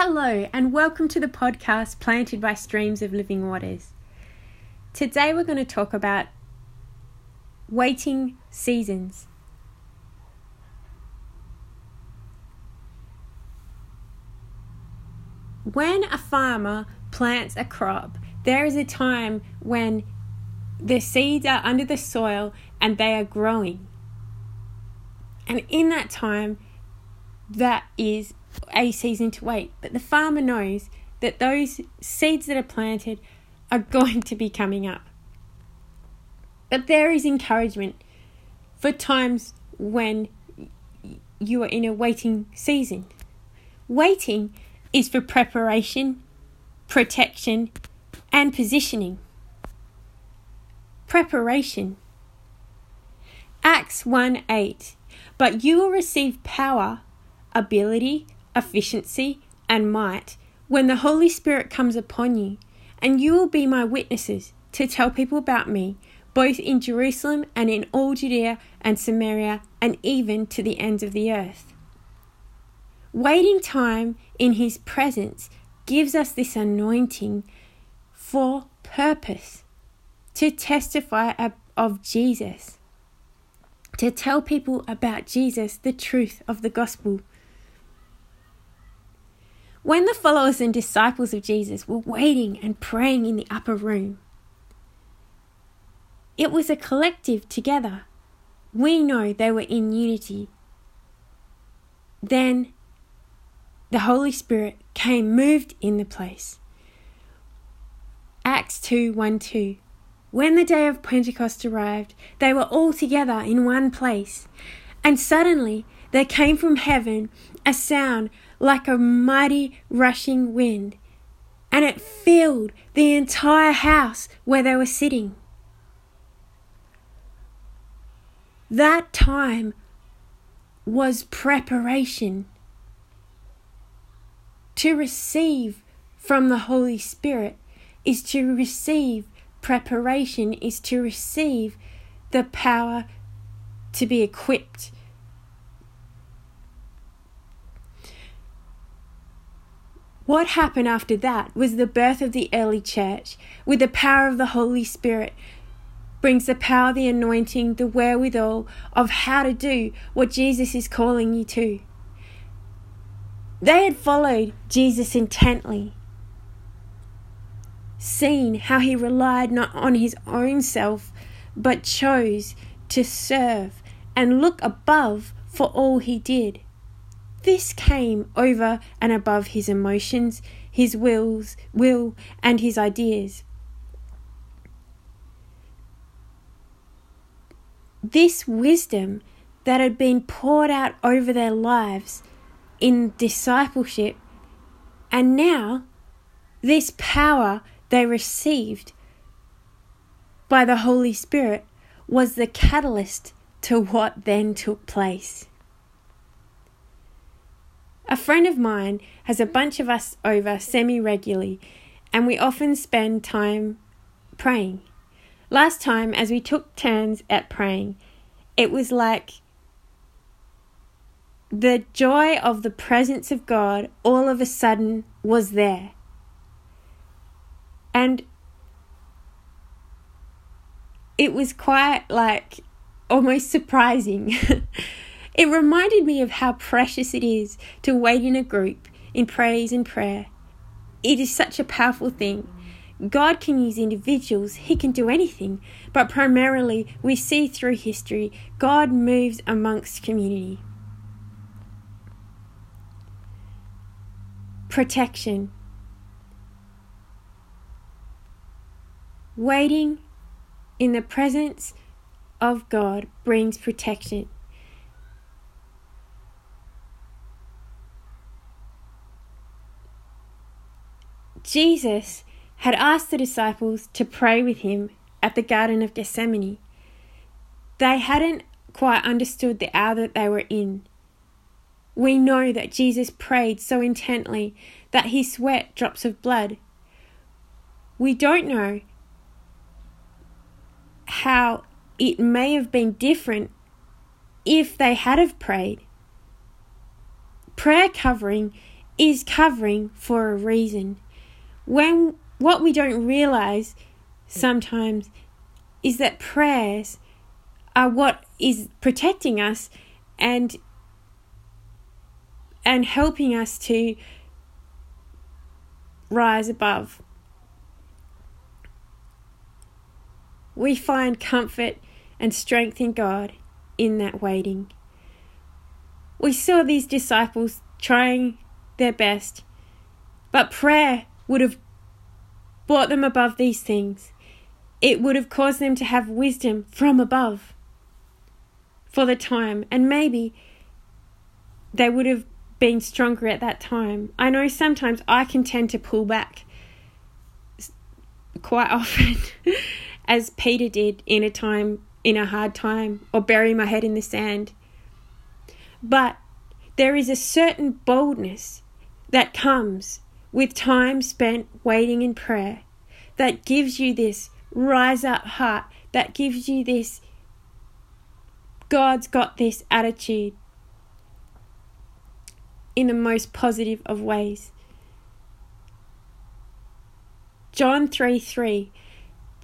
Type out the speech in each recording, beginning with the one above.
Hello, and welcome to the podcast Planted by Streams of Living Waters. Today we're going to talk about waiting seasons. When a farmer plants a crop, there is a time when the seeds are under the soil and they are growing. And in that time, that is a season to wait. But the farmer knows that those seeds that are planted are going to be coming up. But there is encouragement for times when you are in a waiting season. Waiting is for preparation, protection, and positioning. Preparation. Acts 1 8. But you will receive power, ability, efficiency, and might when the Holy Spirit comes upon you, and you will be my witnesses to tell people about me, both in Jerusalem and in all Judea and Samaria, and even to the ends of the earth. Waiting time in His presence gives us this anointing for purpose to testify of Jesus, to tell people about Jesus, the truth of the gospel. When the followers and disciples of Jesus were waiting and praying in the upper room, it was a collective together. We know they were in unity. Then the Holy Spirit came moved in the place. Acts 2 1 2. When the day of Pentecost arrived, they were all together in one place. And suddenly there came from heaven a sound like a mighty rushing wind, and it filled the entire house where they were sitting. That time was preparation to receive from the Holy Spirit is to receive preparation, is to receive the power to be equipped. What happened after that was the birth of the early church with the power of the Holy Spirit brings the power, the anointing, the wherewithal of how to do what Jesus is calling you to. They had followed Jesus intently, seen how he relied not on his own self, but chose to serve and look above for all he did. This came over and above his emotions, his wills, will, and his ideas. This wisdom that had been poured out over their lives in discipleship. And now, this power they received by the Holy Spirit was the catalyst to what then took place. A friend of mine has a bunch of us over semi regularly, and we often spend time praying. Last time, as we took turns at praying, it was like the joy of the presence of God all of a sudden was there. And it was quite like almost surprising. it reminded me of how precious it is to wait in a group in praise and prayer. It is such a powerful thing. God can use individuals, He can do anything, but primarily we see through history God moves amongst community. protection. Waiting in the presence of God brings protection. Jesus had asked the disciples to pray with him at the Garden of Gethsemane. They hadn't quite understood the hour that they were in we know that Jesus prayed so intently that he sweat drops of blood. We don't know how it may have been different if they had have prayed. Prayer covering is covering for a reason. When what we don't realize sometimes is that prayers are what is protecting us and and helping us to rise above. We find comfort and strength in God in that waiting. We saw these disciples trying their best, but prayer would have brought them above these things. It would have caused them to have wisdom from above for the time, and maybe they would have been stronger at that time. I know sometimes I can tend to pull back quite often, as Peter did in a time, in a hard time, or bury my head in the sand. But there is a certain boldness that comes with time spent waiting in prayer that gives you this rise up heart, that gives you this God's got this attitude in the most positive of ways. John 3 3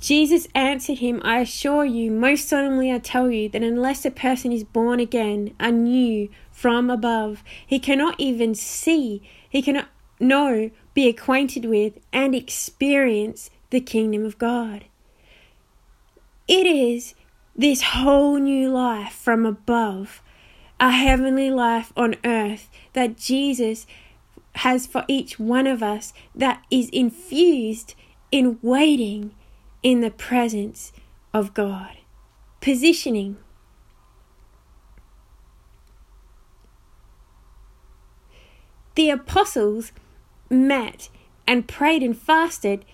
Jesus answered him, I assure you, most solemnly I tell you, that unless a person is born again, anew, from above, he cannot even see, he cannot know, be acquainted with, and experience the kingdom of God. It is this whole new life from above, a heavenly life on earth that Jesus has for each one of us that is infused in waiting in the presence of God. Positioning. The apostles met and prayed and fasted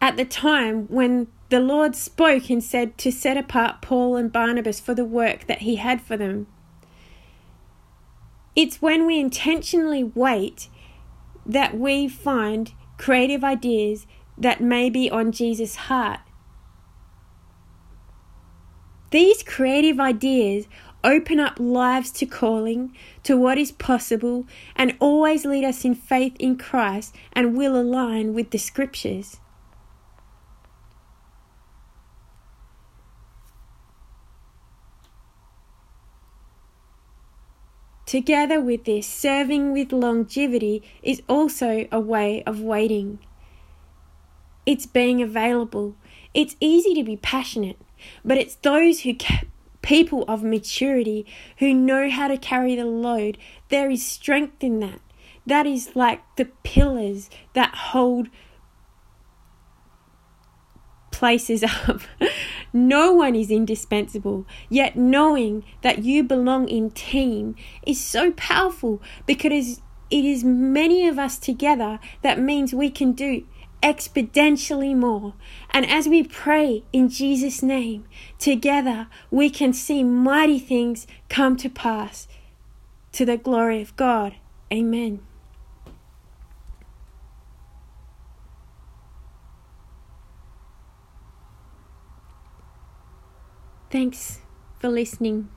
at the time when the Lord spoke and said to set apart Paul and Barnabas for the work that he had for them. It's when we intentionally wait that we find creative ideas that may be on Jesus' heart. These creative ideas open up lives to calling, to what is possible, and always lead us in faith in Christ and will align with the scriptures. Together with this, serving with longevity is also a way of waiting. It's being available. It's easy to be passionate, but it's those who people of maturity who know how to carry the load. There is strength in that. That is like the pillars that hold places up. no one is indispensable, yet knowing that you belong in team is so powerful because it is many of us together that means we can do exponentially more. And as we pray in Jesus' name, together we can see mighty things come to pass to the glory of God. Amen. Thanks for listening.